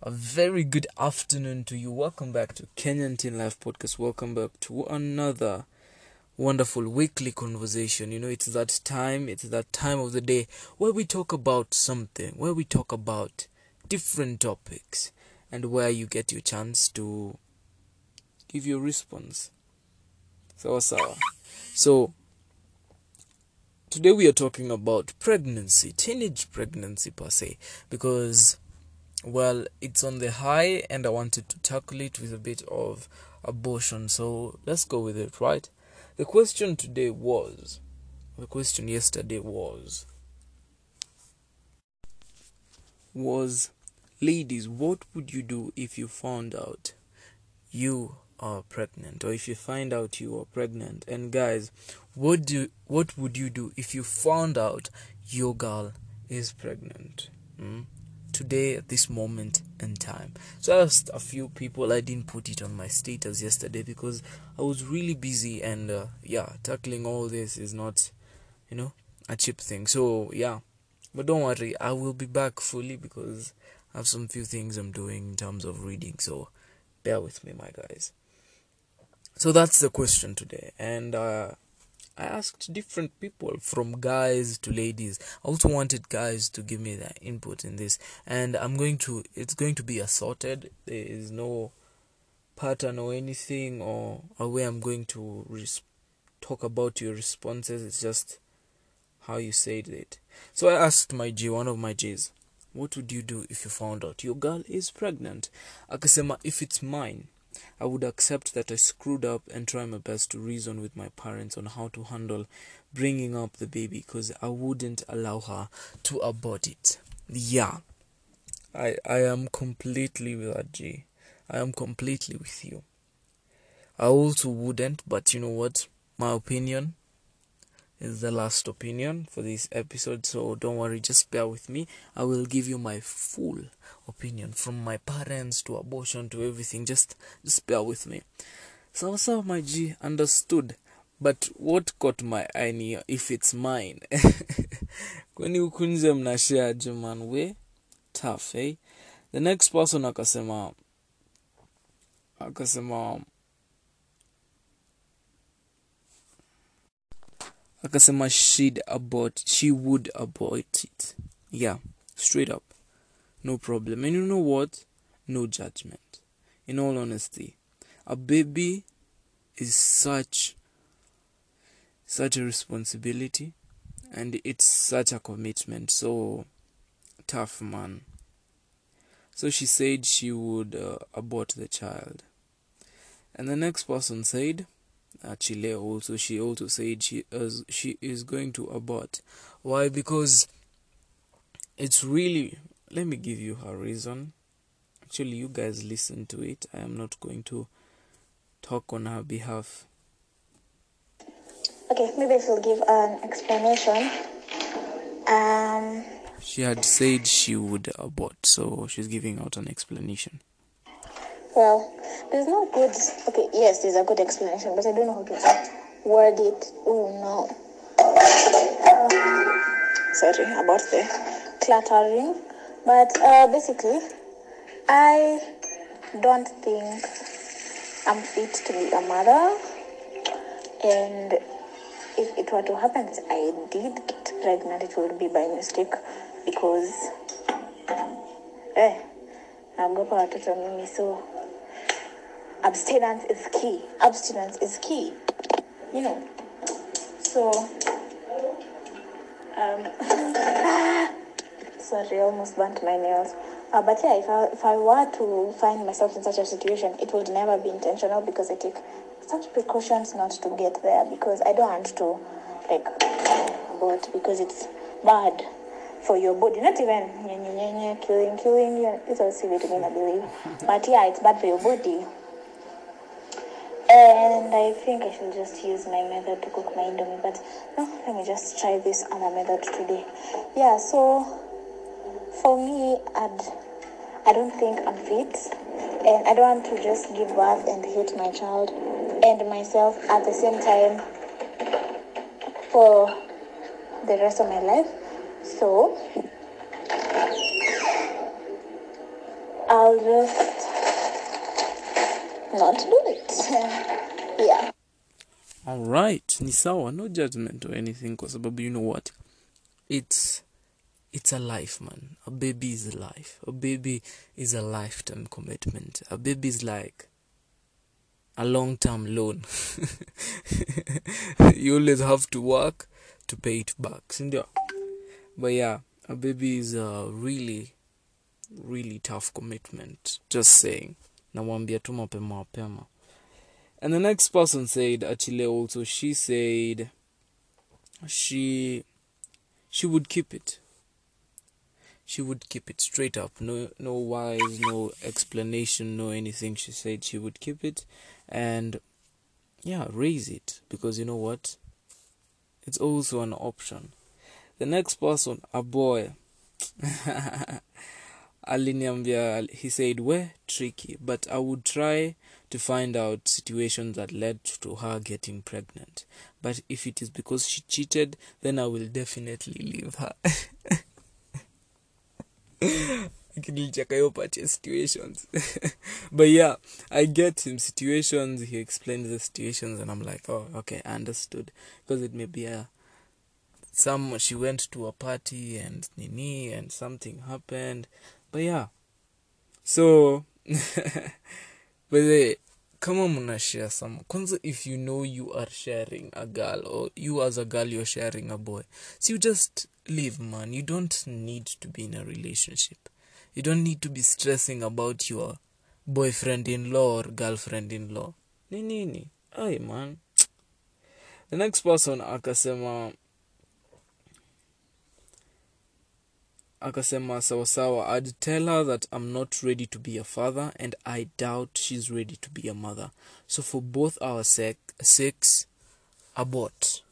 A very good afternoon to you. Welcome back to Kenyan Teen Life Podcast. Welcome back to another wonderful weekly conversation. You know, it's that time, it's that time of the day where we talk about something, where we talk about different topics, and where you get your chance to give your response. So, so, so today we are talking about pregnancy, teenage pregnancy per se, because well, it's on the high, and I wanted to tackle it with a bit of abortion. So let's go with it, right? The question today was the question yesterday was was ladies, what would you do if you found out you are pregnant or if you find out you are pregnant? And guys, what do what would you do if you found out your girl is pregnant? Hmm? Today at this moment in time. So I asked a few people. I didn't put it on my status yesterday because I was really busy and uh, yeah, tackling all this is not, you know, a cheap thing. So yeah, but don't worry, I will be back fully because I have some few things I'm doing in terms of reading. So bear with me, my guys. So that's the question today, and uh, I asked different people from guys to ladies. I also wanted guys to give me their input in this, and I'm going to. It's going to be assorted. There is no pattern or anything or a way I'm going to res- talk about your responses. It's just how you said it. So I asked my G, one of my G's, what would you do if you found out your girl is pregnant? Akasema, if it's mine, I would accept that I screwed up and try my best to reason with my parents on how to handle bringing up the baby because I wouldn't allow her to abort it. Yeah, I I am completely with G. I am completely with you. I also wouldn't, but you know what? My opinion is the last opinion for this episode, so don't worry, just bear with me. I will give you my full opinion from my parents to abortion to everything. Just just bear with me. So so my G understood. But what caught my eye ni if it's mine. Kwani huku nje mnashaje man we tough eh? The next person akasema akasema akasema she'd abort she would abort it. Yeah straight up. No problem. And you know what? No judgment. In all honesty a baby is such such a responsibility and it's such a commitment. So tough man. So she said she would uh, abort the child. And the next person said Chile also she also said she is she is going to abort. Why? Because it's really let me give you her reason. Actually, you guys listen to it. I am not going to talk on her behalf. Okay, maybe I will give an explanation. Um, She had said she would abort, so she's giving out an explanation. Well, there's no good. Okay, yes, there's a good explanation, but I don't know how to word it. Oh no. Sorry about the cluttering, but uh, basically, I don't think I'm fit to be a mother, and if it were to happen I did get pregnant, it would be by mistake because eh, naogopa watoto mimi so abstinence is key. Abstinence is key. You know. So um sorry, I almost burnt my nails. Uh, but yeah, if I, if I were to find myself in such a situation, it would never be intentional because I take such precautions not to get there because I don't want to like abort because it's bad for your body. Not even killing, killing. It's all silly to me, I believe. But yeah, it's bad for your body. And I think I should just use my method to cook my indomie. But no, let me just try this other method today. Yeah, so for me, I'd, I don't think I'm fit. And I don't want to just give birth and hate my child and myself at the same time for the rest of my life. So I'll just not do it. yeah. Alright, ni sawa, no judgment or anything kwa sababu you know what? It's it's a life man. A baby is a life. A baby is a lifetime commitment. A baby is like a long term loan. you always have to work to pay it back. But yeah, a baby is a really really tough commitment. Just saying. Nawambia tu mapema mapema. And the next person said actually also she said she she would keep it. She would keep it straight up. No no whys, no explanation, no anything. She said she would keep it and yeah, raise it because you know what? It's also an option. The next person, a boy. aliniambia he said we're tricky but i would try to find out situations that led to her getting pregnant. But if it is because she cheated then i will definitely leave her. Situations. But yeah i get him situations he explains the situations and i'm like oh okay i understood. Because it may be a some she went to a party and nini and something happened. But yeah so but the kama mna share some kwanza if you know you are sharing a girl or you as a girl you're sharing a boy so you just leave man. You don't need to be in a relationship. You don't need to be stressing about your boyfriend in law or girlfriend in law ni nini? Ai man. The next person akasema akasema sawasawa i'd tell her that i'm not ready to be a father and i doubt she's ready to be a mother. So for both our sec- sakes abort.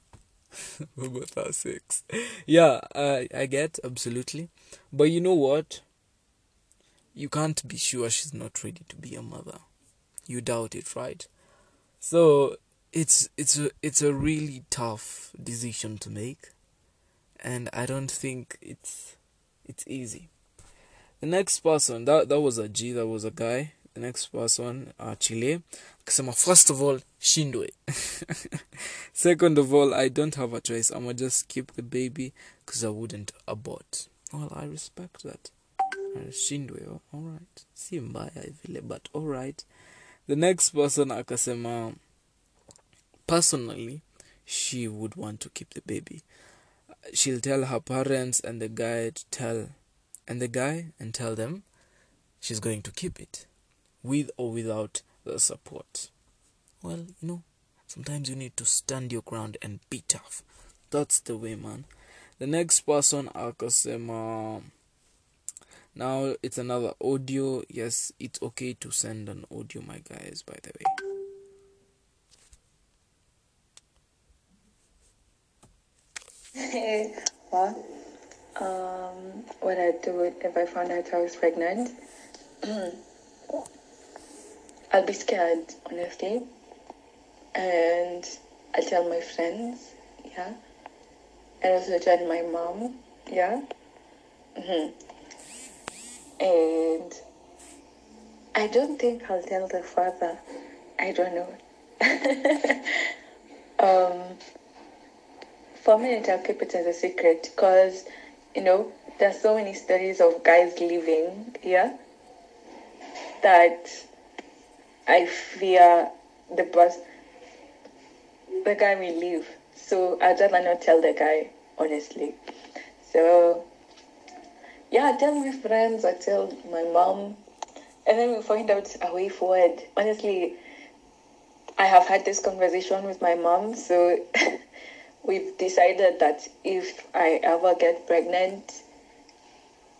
For both our sakes yeah I, i get absolutely. But you know what? You can't be sure she's not ready to be a mother. You doubt it right? So it's it's a, it's a really tough decision to make. And i don't think it's it's easy. The next person, that that was a G, that was a guy. The next person, uh, Chile. Akasema, first of all, shindwe. Second of all, I don't have a choice. I'ma just keep the baby because I wouldn't abort. Well, I respect that. Shindwe, oh, alright. Si mbaya vile, but alright. The next person, akasema, personally, she would want to keep the baby she'll tell her parents and the guy to tell and the guy and tell them she's going to keep it with or without the support. Well you know sometimes you need to stand your ground and be tough. That's the way man. The next person akasema now it's another audio. Yes it's okay to send an audio my guys by the way well, um, what I'd do if I found out I was pregnant, I'll be scared, honestly. And I'll tell my friends, yeah. And also tell my mom, yeah. hmm And I don't think I'll tell the father. I don't know. for me, I'll keep it as a secret because, you know, there's so many stories of guys leaving, yeah, that I fear the boss, the guy will leave. So I'd rather not tell the guy, honestly. So, yeah, I tell my friends, I tell my mom, and then we find out a way forward. Honestly, I have had this conversation with my mom, so we've decided that if I ever get pregnant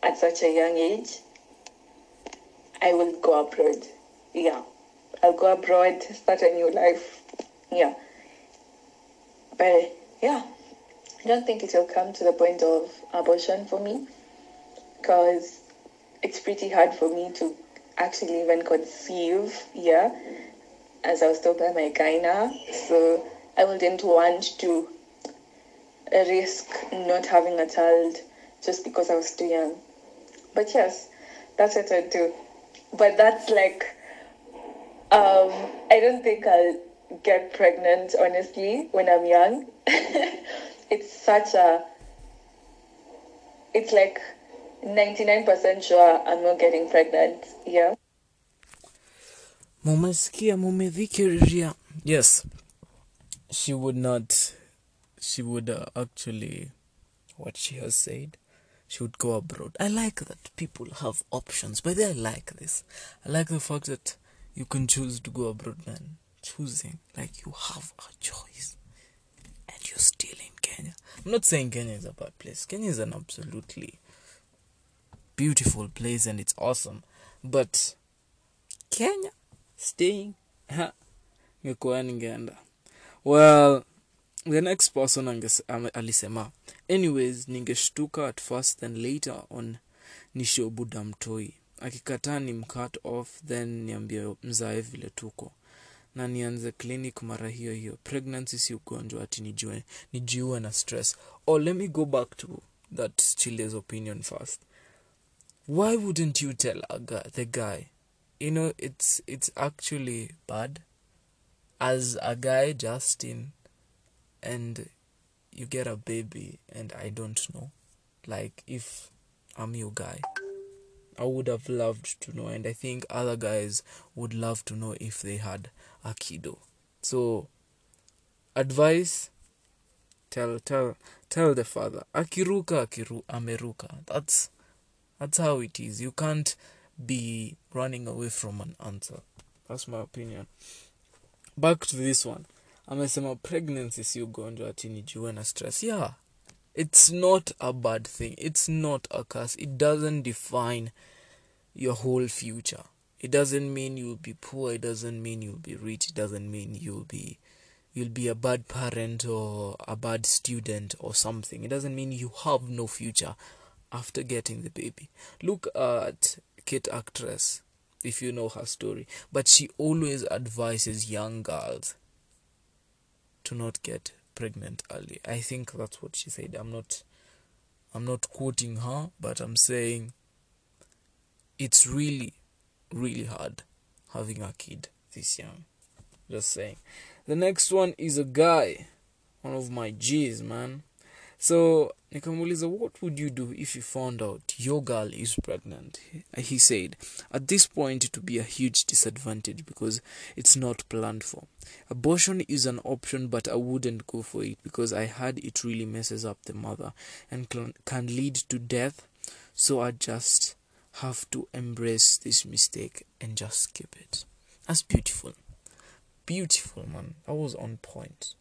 at such a young age, I will go abroad. Yeah. I'll go abroad, start a new life. Yeah. But yeah, I don't think it will come to the point of abortion for me because it's pretty hard for me to actually even conceive. Yeah. As I was told by my gyna. So I wouldn't want to risk not having a child just because I was too young. But yes, that's what I do. but that's like, um, I don't think I'll get pregnant, honestly, when I'm young. it's such a, it's like 99% sure I'm not getting pregnant. Yeah. mumesikia mumedhikiria yes she would not she would uh, actually what she has said she would go abroad. I like that people have options but i like this. I like the fact that you can choose to go abroad man. Choosing like you have a choice. And you're still in kenya. I'm not saying kenya is a bad place. Kenya is an absolutely beautiful place and it's awesome. But kenya staying ha ngekuwa ningeenda well the next person alisema anyways ningeshtuka at first then later on nishobuda mtoi. Akikataa ni mcut off then niambie mzae vile tuko. Na nianze clinic mara hiyo hiyo. Pregnancy si ugonjwa ati nijue nijiue na stress. Or let me go back to that chile's opinion first. Why wouldn't you tell a guy, the guy? You know it's it's actually bad. As a guy justin and you get a baby and i don't know. Like if i'm your guy i would have loved to know and i think other guys would love to know if they had a kiddo. So advice tell tell tell the father akiruka akiru ameruka. That's that's how it is. You can't be running away from an answer. That's my opinion. Back to this one amesema pregnancy si ugonjwa ati nijue na stress. Yeah. It's not a bad thing. It's not a curse. It doesn't define your whole future. It doesn't mean you'll be poor. It doesn't mean you'll be rich. It doesn't mean you'll be you'll be a bad parent or a bad student or something. It doesn't mean you have no future after getting the baby. Look at kate actress if you know her story but she always advises young girls to not get pregnant early. I think that's what she said. I'm not i'm not quoting her but i'm saying it's really really hard having a kid this young. Just saying. The next one is a guy. One of my g's man so nikamuuliza what would you do if you found out your girl is pregnant? He said at this point it would be a huge disadvantage because it's not planned for. Abortion is an option but i wouldn't go for it because i heard it really messes up the mother and can, can lead to death. So i just have to embrace this mistake and just keep it. That's beautiful. Beautiful man. I was on point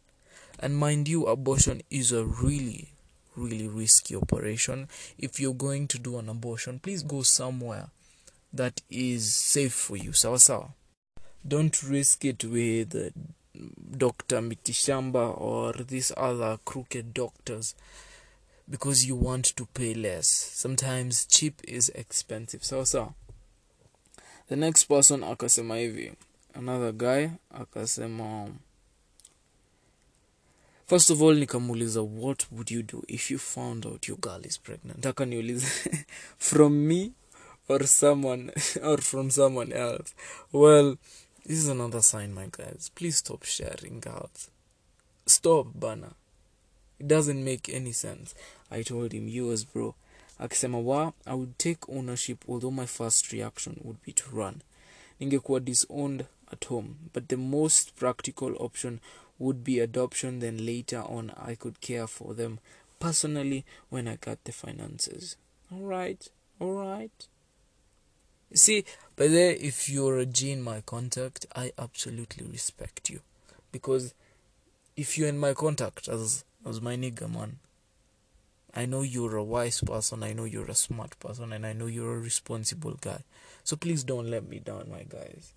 and mind you abortion is a really really risky operation. If you're going to do an abortion please go somewhere that is safe for you. Sawa sawa. Don't risk it with uh, dr mitishamba or these other crooked doctors because you want to pay less. Sometimes cheap is expensive. Sawa sawa. The next person akasema hivi. Another guy akasema first of all nikamuuliza what would you do if you found out your girl is pregnant? Taka niulize from me or someone or from someone else? Well this is another sign my guys. Please stop sharing girls stop bana. It doesn't make any sense. I told him yours bro. Akisema wa i would take ownership although my first reaction would be to run. Ningekuwa disowned at home but the most practical option would be adoption then later on i could care for them personally when i got the finances all right all right see but there if you're a G in my contact i absolutely respect you because if you're in my contact as as my nigga man I know you're a wise person, I know you're a smart person, and I know you're a responsible guy. So please don't let me down, my guys.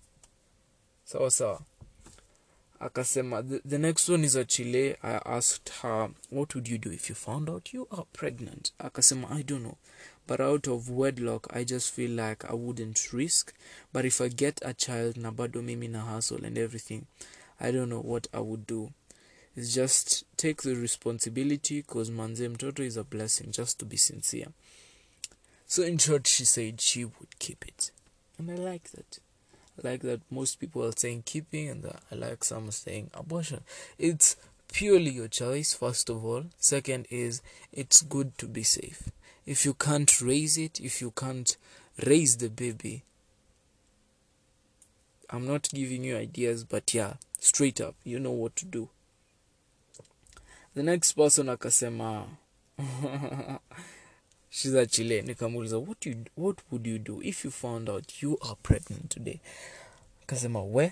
Sawa sawa. Akasema, the, the next one is a Chile. I asked her, what would you do if you found out you are pregnant? Akasema, I don't know. But out of wedlock, I just feel like I wouldn't risk. But if I get a child, na bado mimi na hustle and everything, I don't know what I would do is just take the responsibility because manze mtoto is a blessing just to be sincere so in short she said she would keep it And I like that. Like that most people are saying keeping, and I like some saying abortion. It's purely your choice, first of all. Second is it's good to be safe. If you can't raise it, if you can't raise the baby, I'm not giving you ideas, but yeah, straight up, you know what to do. The next person akasema she's a Chile nikamuuliza what you what would you do if you found out you are pregnant today? Akasema we?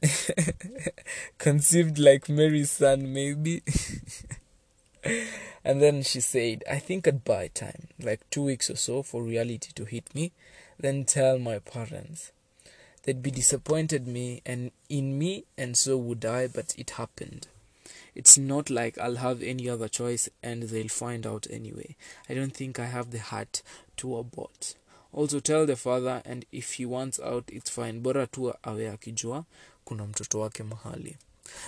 Conceived like Mary's son maybe. And then she said I think I'd buy time like 2 weeks or so for reality to hit me then tell my parents. They'd be disappointed me and in me and so would I but it happened it's not like I'll have any other choice and they'll find out anyway. I don't think I have the heart to abort. Also tell the father and if he wants out it's fine. Bora tu awe akijua kuna mtoto wake mahali.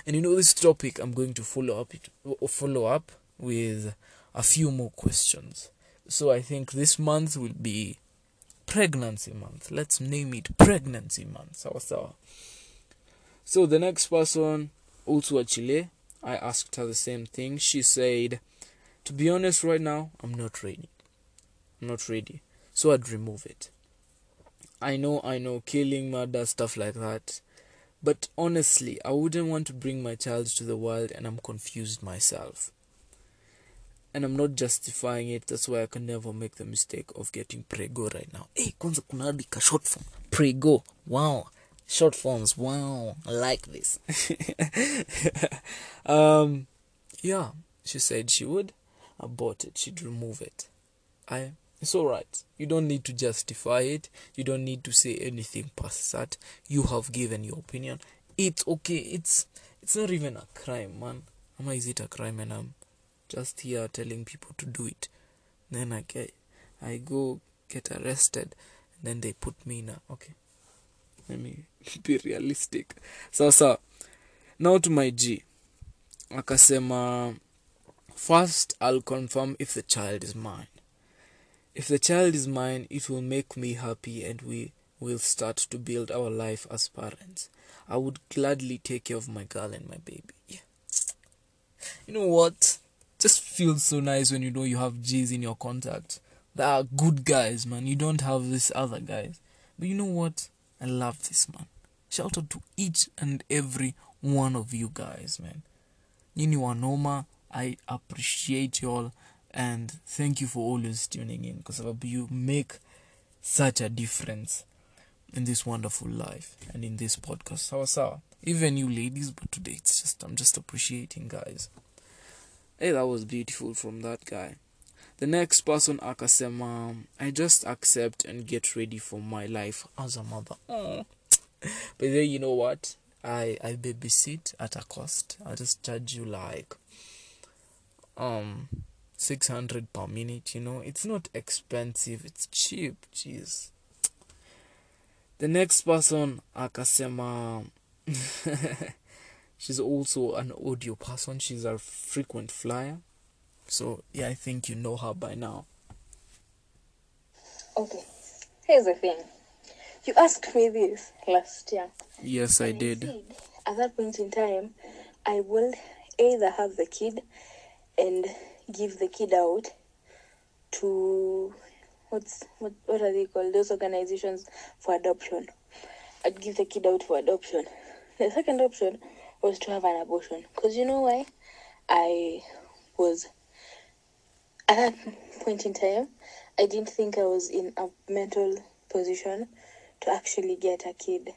And you know this topic I'm going to follow up it follow up with a few more questions. So I think this month will be pregnancy month. Let's name it pregnancy month. Sawa sawa. So the next person also a Chile I asked her the same thing. She said, To be honest, right now, I'm not ready. I'm not ready. So I'd remove it. I know, I know, killing, murder, stuff like that. But honestly, I wouldn't want to bring my child to the world and I'm confused myself. And I'm not justifying it, that's why I can never make the mistake of getting prego right now. Hey, kwanza kuna hadi ka short form. Prego. Wow. Short forms. Wow. I like this. um, yeah, she said she would abort it. She'd remove it. I. It's alright. You don't need to justify it. You don't need to say anything past that. You have given your opinion. It's okay. It's it's not even a crime, man. Ama is it a crime and I'm just here telling people to do it. Then I get I go get arrested and then they put me in a okay. Let me be realistic. Sasa now to my G. Akasema first I'll confirm if the child is mine. If the child is mine, it will make me happy and we will start to build our life as parents. I would gladly take care of my girl and my baby. You know what? Just feels so nice when you know you have G's in your contact. They are good guys, man. You don't have these other guys. But you know what? I love this, man. Shout out to each and every one of you guys, man. Nyinyi wanoma, I appreciate y'all and thank you for always tuning in because you make such a difference in this wonderful life and in this podcast. Sawa sawa. Even you ladies, but today it's just I'm just appreciating guys. Hey, that was beautiful from that guy. The next person akasema, I just accept and get ready for my life as a mother. Oh. But then you know what? I I babysit at a cost. I'll just charge you like um 600 per minute, you know. It's not expensive, it's cheap. Jeez. The next person akasema she's also an audio person. She's a frequent flyer. So, yeah, I think you know her by now. Okay, here's the thing. You asked me this last year. Yes, I did. said, at that point in time, I will either have the kid and give the kid out to what's what what are they called? Those organizations for adoption. I'd give the kid out for adoption. The second option was to have an abortion. Because you know why? I was at that point in time, I didn't think I was in a mental position to actually get a kid.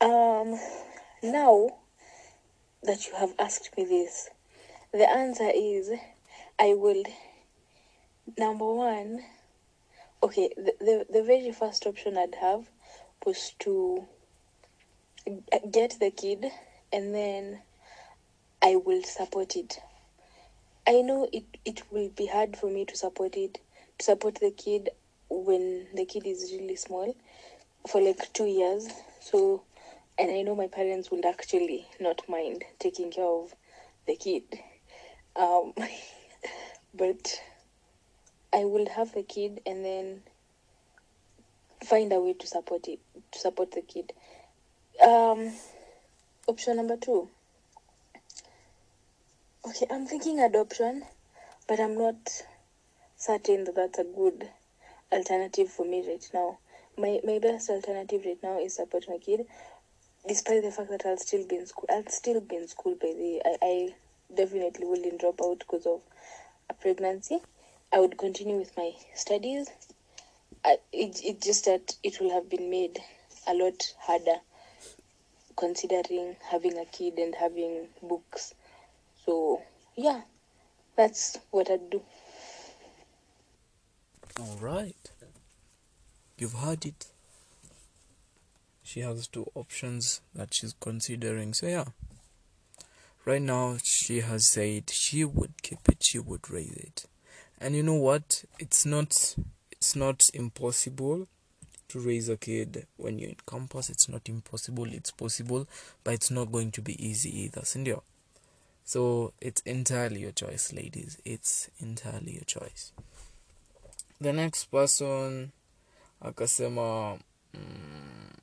Um, now that you have asked me this, the answer is I will. Number one, okay, the, the, the very first option I'd have was to get the kid and then I will support it. I know it, it will be hard for me to support it, to support the kid when the kid is really small for like two years. So, and I know my parents would actually not mind taking care of the kid. Um, but I will have the kid and then find a way to support it to support the kid. Um, option number two. Okay, I'm thinking adoption, but I'm not certain that that's a good alternative for me right now. My my best alternative right now is support my kid, despite the fact that I'll still be in school. I'll still be in school by the I, I definitely wouldn't drop out because of a pregnancy. I would continue with my studies. I, it it just that it will have been made a lot harder considering having a kid and having books. So yeah, that's what I'd do. All right. You've heard it. She has two options that she's considering. So, yeah. Right now, she has said she would keep it, she would raise it. And you know what? It's not it's not impossible to raise a kid when you're in campus. It's not impossible, it's possible, but it's not going to be easy either. Sindio? So it's entirely your choice, ladies. It's entirely your choice. The next person akasema mm,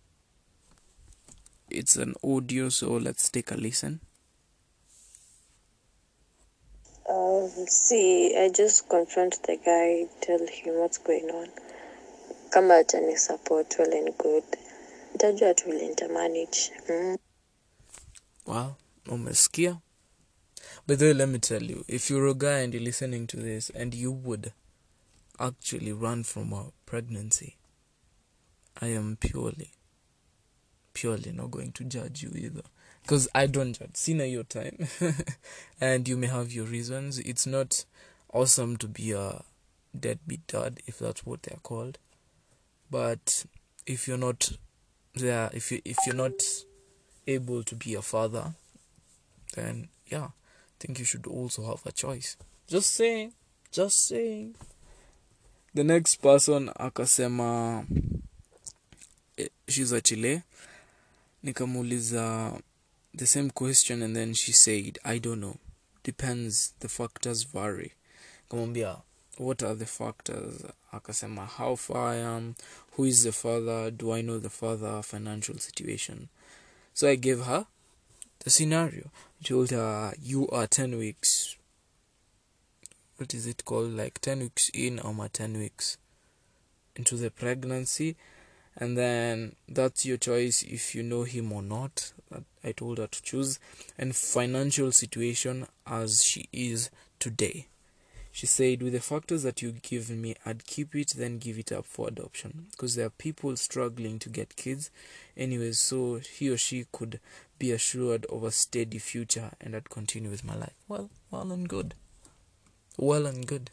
it's an audio so let's take a listen Um, see, I just confront the guy, tell him what's going on. Kama atani support well and good. Nitajua tu nitamanage. Mm. wow umesikia but then let me tell you if you're a guy and you're listening to this and you would actually run from a pregnancy i am purely purely not going to judge you either. Because i don't judge. Sina your time. And you may have your reasons. It's not awesome to be a deadbeat dad if that's what they're called. But if you're not there if you if you're not able to be a father then yeah think you should also have a choice. Just saying. Just saying. The next person akasema eh, she's a chile. Nikamuuliza the same question and then she said i don't know. Depends. The factors vary. Kamwambia what are the factors? Akasema how far i am. Who is the father? Do i know the father? Financial situation. So i gave her the scenario I told her you are 10 weeks what is it called like 10 weeks in or 10 weeks into the pregnancy and then that's your choice if you know him or not i told her to choose and financial situation as she is today. She said with the factors that you give me i'd keep it then give it up for adoption because there are people struggling to get kids anyways so he or she could be assured of a steady future and i'd continue with my life. Well well and good. Well and good.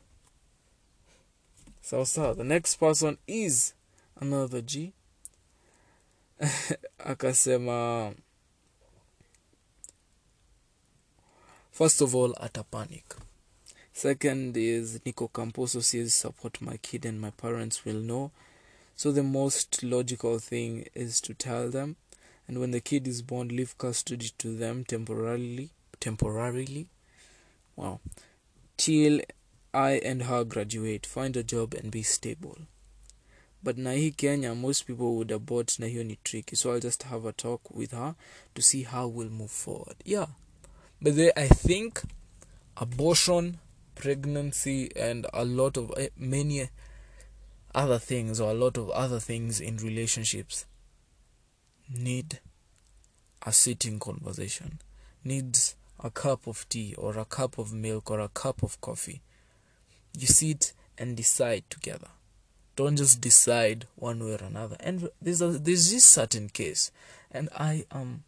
So so the next person is another g. Akasema first of all ata panic. Second is nico camposo says support my kid and my parents will know. So the most logical thing is to tell them and when the kid is born leave custody to them temporarily temporarily. Wow. Till i and her graduate find a job and be stable. But na kenya most people would abort na hiyo ni tricky. So i'll just have a talk with her to see how we'll move forward. Yeah. But then i think abortion pregnancy and a lot of eh, many other things or a lot of other things in relationships need a sitting conversation needs a cup of tea or a cup of milk or a cup of coffee. You sit and decide together. Don't just decide one way or another. And there's a, there's this certain case and i am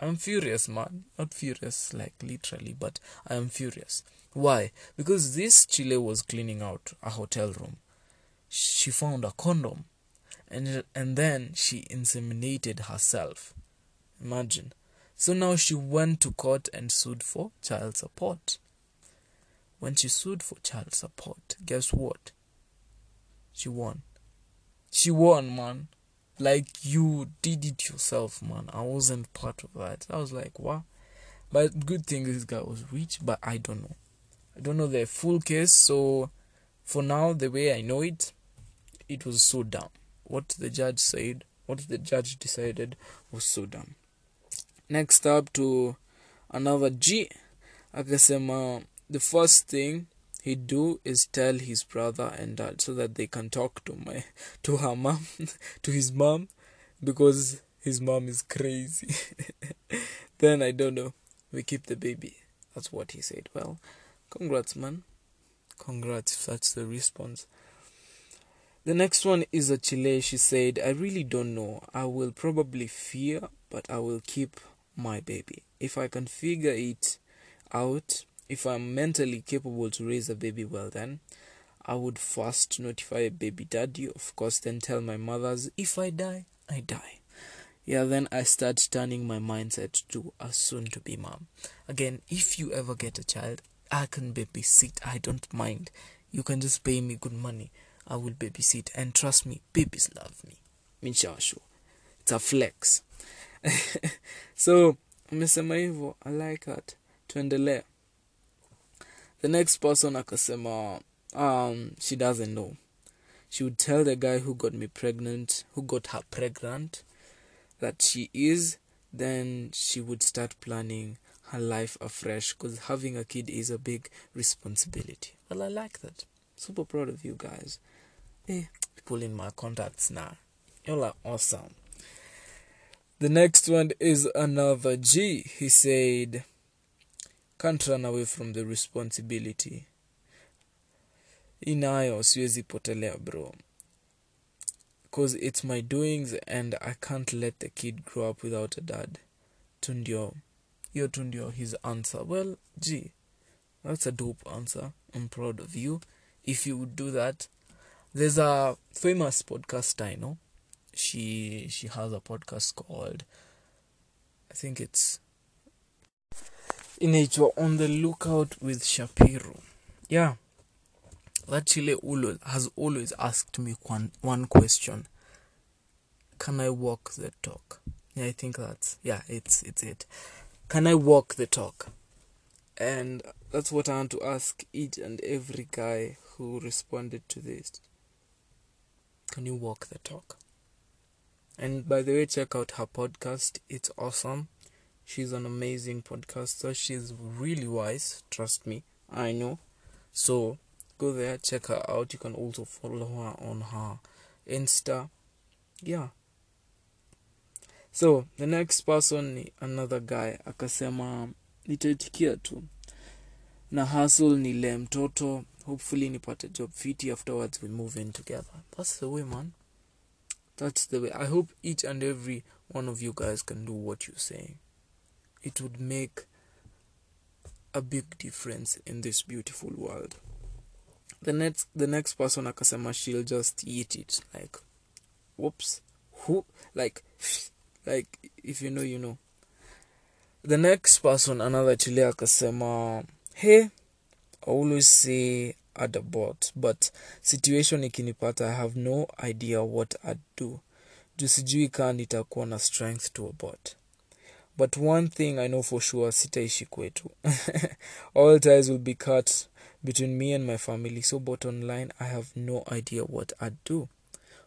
i'm furious man. Not furious like literally but i am furious. Why? Because this chile was cleaning out a hotel room. She found a condom and and then she inseminated herself. Imagine. So now she went to court and sued for child support. When she sued for child support guess what? She won. She won man. Like you did it yourself man. I wasn't part of that. I was like wow but good thing this guy was rich but i don't know. I don't know the full case so for now the way i know it it was so dumb what the judge said, what the judge decided was so dumb. Next up to another G, akasema the first thing he'd do is tell his brother and dad so that they can talk to my to her mom to his mom because his mom is crazy. then I don't know. We keep the baby. That's what he said. Well, congrats, man. Congrats if that's the response. The next one is a Chile. She said, I really don't know. I will probably fear, but I will keep my baby. If I can figure it out, if I'm mentally capable to raise a baby well, then I would first notify a baby daddy, of course, then tell my mothers, if I die, I die. Yeah, then I start turning my mindset to a soon to be mom. Again, if you ever get a child, I can babysit. I don't mind. You can just pay me good money. I will babysit. And trust me, babies love me. It's a flex. so, amesema hivyo, I like that. Tuendelee. The next person akasema um she doesn't know. She would tell the guy who got me pregnant, who got her pregnant, that she is, then she would start planning her life afresh because having a kid is a big responsibility. Well, I like that. Super proud of you guys. Hey, people in my contacts now. Y'all are awesome. The next one is another G. He said, Can't run away from the responsibility. Inayo siwezi potelea bro. Cause it's my doings and I can't let the kid grow up without a dad. Tundio. Yo, Tundio, his answer. Well, gee, that's a dope answer. I'm proud of you. If you would do that, there's a famous podcaster I know. She she has a podcast called I think it's inaitwa On the Lookout with Shapiro. Yeah. That Chile Ulo has always asked me one, one question. Can I walk the talk? Yeah, I think that's yeah, it's it's it. Can I walk the talk? And that's what I want to ask each and every guy who responded to this. Can you walk the talk? And by the way, check out her podcast. It's awesome. She's an amazing podcaster. She's really wise. Trust me. I know. So go there, check her out. You can also follow her on her Insta. Yeah. So the next person ni another guy akasema nitaitikia tu na hustle nile mtoto hopefully nipate job fiti afterwards we move in together. That's the way man. That's the way. I hope each and every one of you guys can do what you say it would make a big difference in this beautiful world. The next the next person akasema she'll just eat it. Like whoops. Who like like if you know you know. The next person another chile akasema hey I always say I'd abort but situation ikinipata i have no idea what i'd do. Juu sijui kaa nitakuwa na strength to abort but one thing i know for sure sitaishi kwetu. All ties will be cut between me and my family so bottom line i have no idea what i'd do.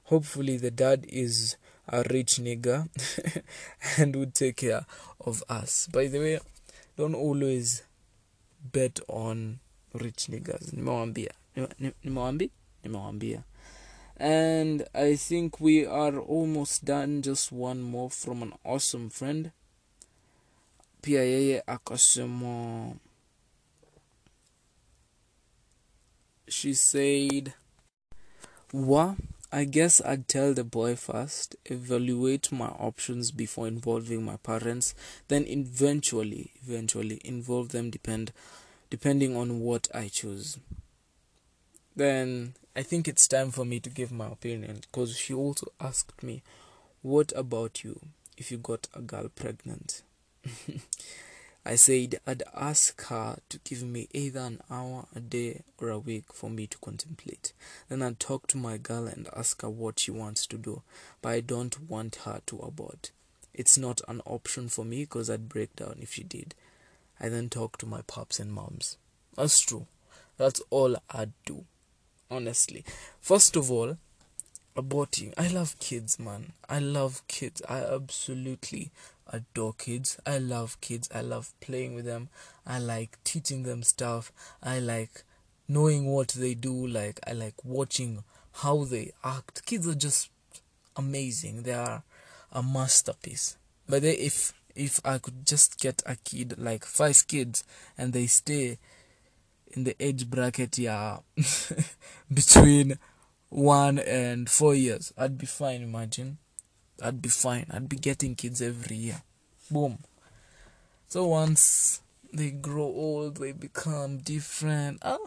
Hopefully the dad is a rich nigger and would take care of us. By the way don't always bet on rich niggers nimewambia. Nimewambia nimewambia. And i think we are almost done. Just one more from an awesome friend. Pia yeye akasema she said wa I guess I'd tell the boy first, evaluate my options before involving my parents, then eventually, eventually involve them depend depending on what I choose. Then I think it's time for me to give my opinion because she also asked me, What about you if you got a girl pregnant? I said I'd ask her to give me either an hour a day or a week for me to contemplate. Then I'd talk to my girl and ask her what she wants to do, but I don't want her to abort. It's not an option for me because I'd break down if she did. I then talk to my pops and moms. That's true. That's all I'd do. Honestly. First of all, about you. I love kids, man. I love kids. I absolutely adore kids. I love kids. I love playing with them. I like teaching them stuff. I like knowing what they do. Like I like watching how they act. Kids are just amazing. They are a masterpiece. But they, if if I could just get a kid like five kids and they stay in the age bracket, yeah, between one and four years, I'd be fine. Imagine, I'd be fine. I'd be getting kids every year. Boom. So once they grow old, they become different. Ah,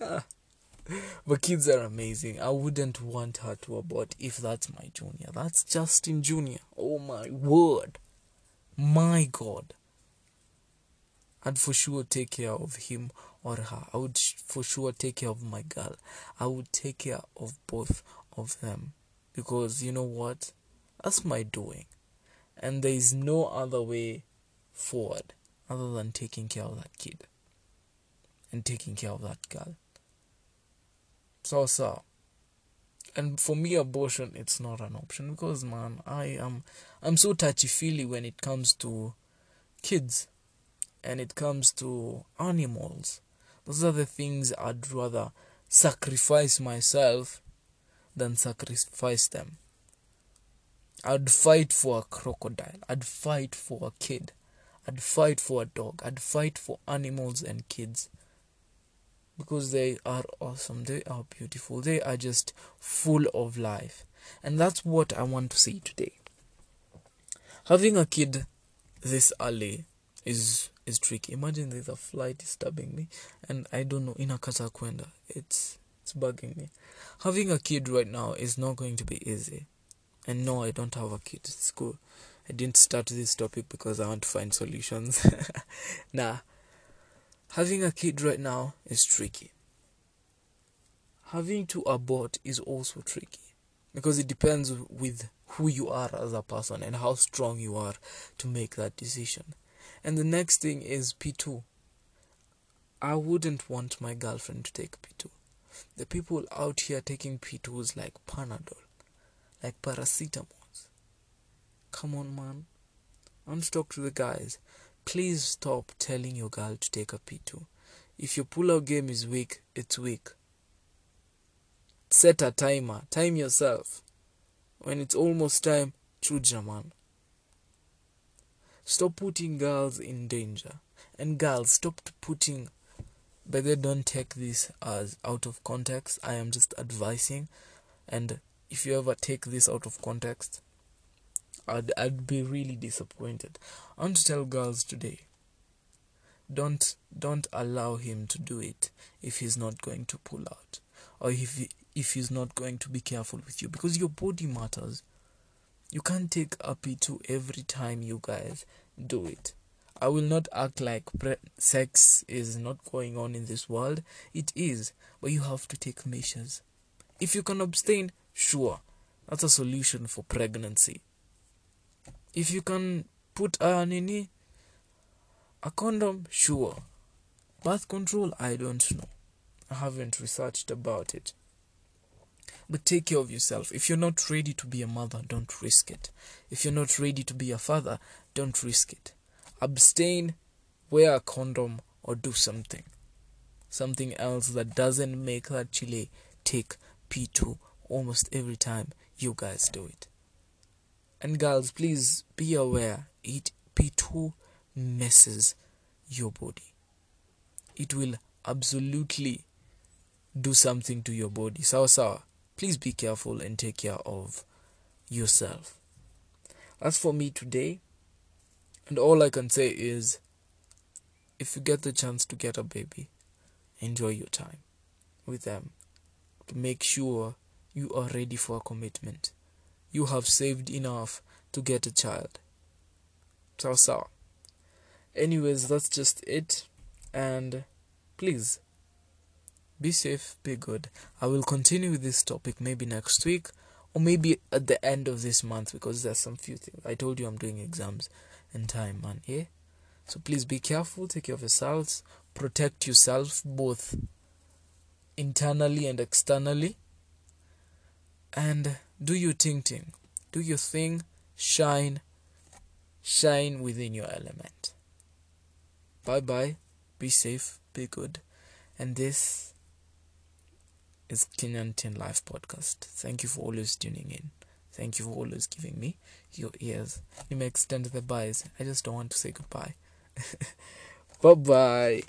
ah. But kids are amazing. I wouldn't want her to abort if that's my junior. That's Justin Jr. Oh my word. My God. I'd for sure take care of him or her. I would for sure take care of my girl. I would take care of both of them. Because you know what? That's my doing. And there is no other way forward other than taking care of that kid and taking care of that girl. So, so. And for me, abortion, it's not an option because, man, I am, I'm so touchy feely when it comes to kids and it comes to animals. Those are the things I'd rather sacrifice myself than sacrifice them. I'd fight for a crocodile. I'd fight for a kid. I'd fight for a dog. I'd fight for animals and kids because they are awesome, they are beautiful, they are just full of life. And that's what I want to see today. Having a kid this early is is tricky. Imagine there's a fly disturbing me and I don't know inakata kwenda. It's it's bugging me. Having a kid right now is not going to be easy. And no, I don't have a kid. It's cool. I didn't start this topic because I want to find solutions. nah, Having a kid right now is tricky. Having to abort is also tricky because it depends with who you are as a person and how strong you are to make that decision. And the next thing is P2. I wouldn't want my girlfriend to take P2. The people out here taking P2s like Panadol, like paracetamol. Come on, man. I want to talk to the guys. Please stop telling your girl to take a P2. If your pull-out game is weak, it's weak. Set a timer. Time yourself. When it's almost time, chuja man. Stop putting girls in danger. And girls, stop putting but they don't take this as out of context. I am just advising and if you ever take this out of context, I'd, I'd be really disappointed. I want to tell girls today don't don't allow him to do it if he's not going to pull out or if he, if he's not going to be careful with you because your body matters. You can't take a p2 every time you guys do it. I will not act like pre- sex is not going on in this world. It is but you have to take measures. If you can abstain sure. That's a solution for pregnancy if you can put a nini a condom sure. Birth control i don't know. I haven't researched about it. But take care of yourself. If you're not ready to be a mother don't risk it. If you're not ready to be a father don't risk it. Abstain wear a condom or do something. Something else that doesn't make that chile take p2 almost every time you guys do it and girls, please be aware it P2 messes your body. It will absolutely do something to your body. So, so please be careful and take care of yourself. As for me today, and all I can say is if you get the chance to get a baby, enjoy your time with them. Make sure you are ready for a commitment you have saved enough to get a child. So, so. Anyways, that's just it. And please be safe, be good. I will continue with this topic maybe next week or maybe at the end of this month because there's some few things. I told you I'm doing exams in time, man. Yeah? So please be careful, take care of yourselves, protect yourself both internally and externally and do your thing thing do your thing shine shine within your element bye bye be safe be good and this is Kenyan Tin Life Podcast. Thank you for always tuning in. Thank you for always giving me your ears. You may extend the buys. I just don't want to say goodbye. bye bye.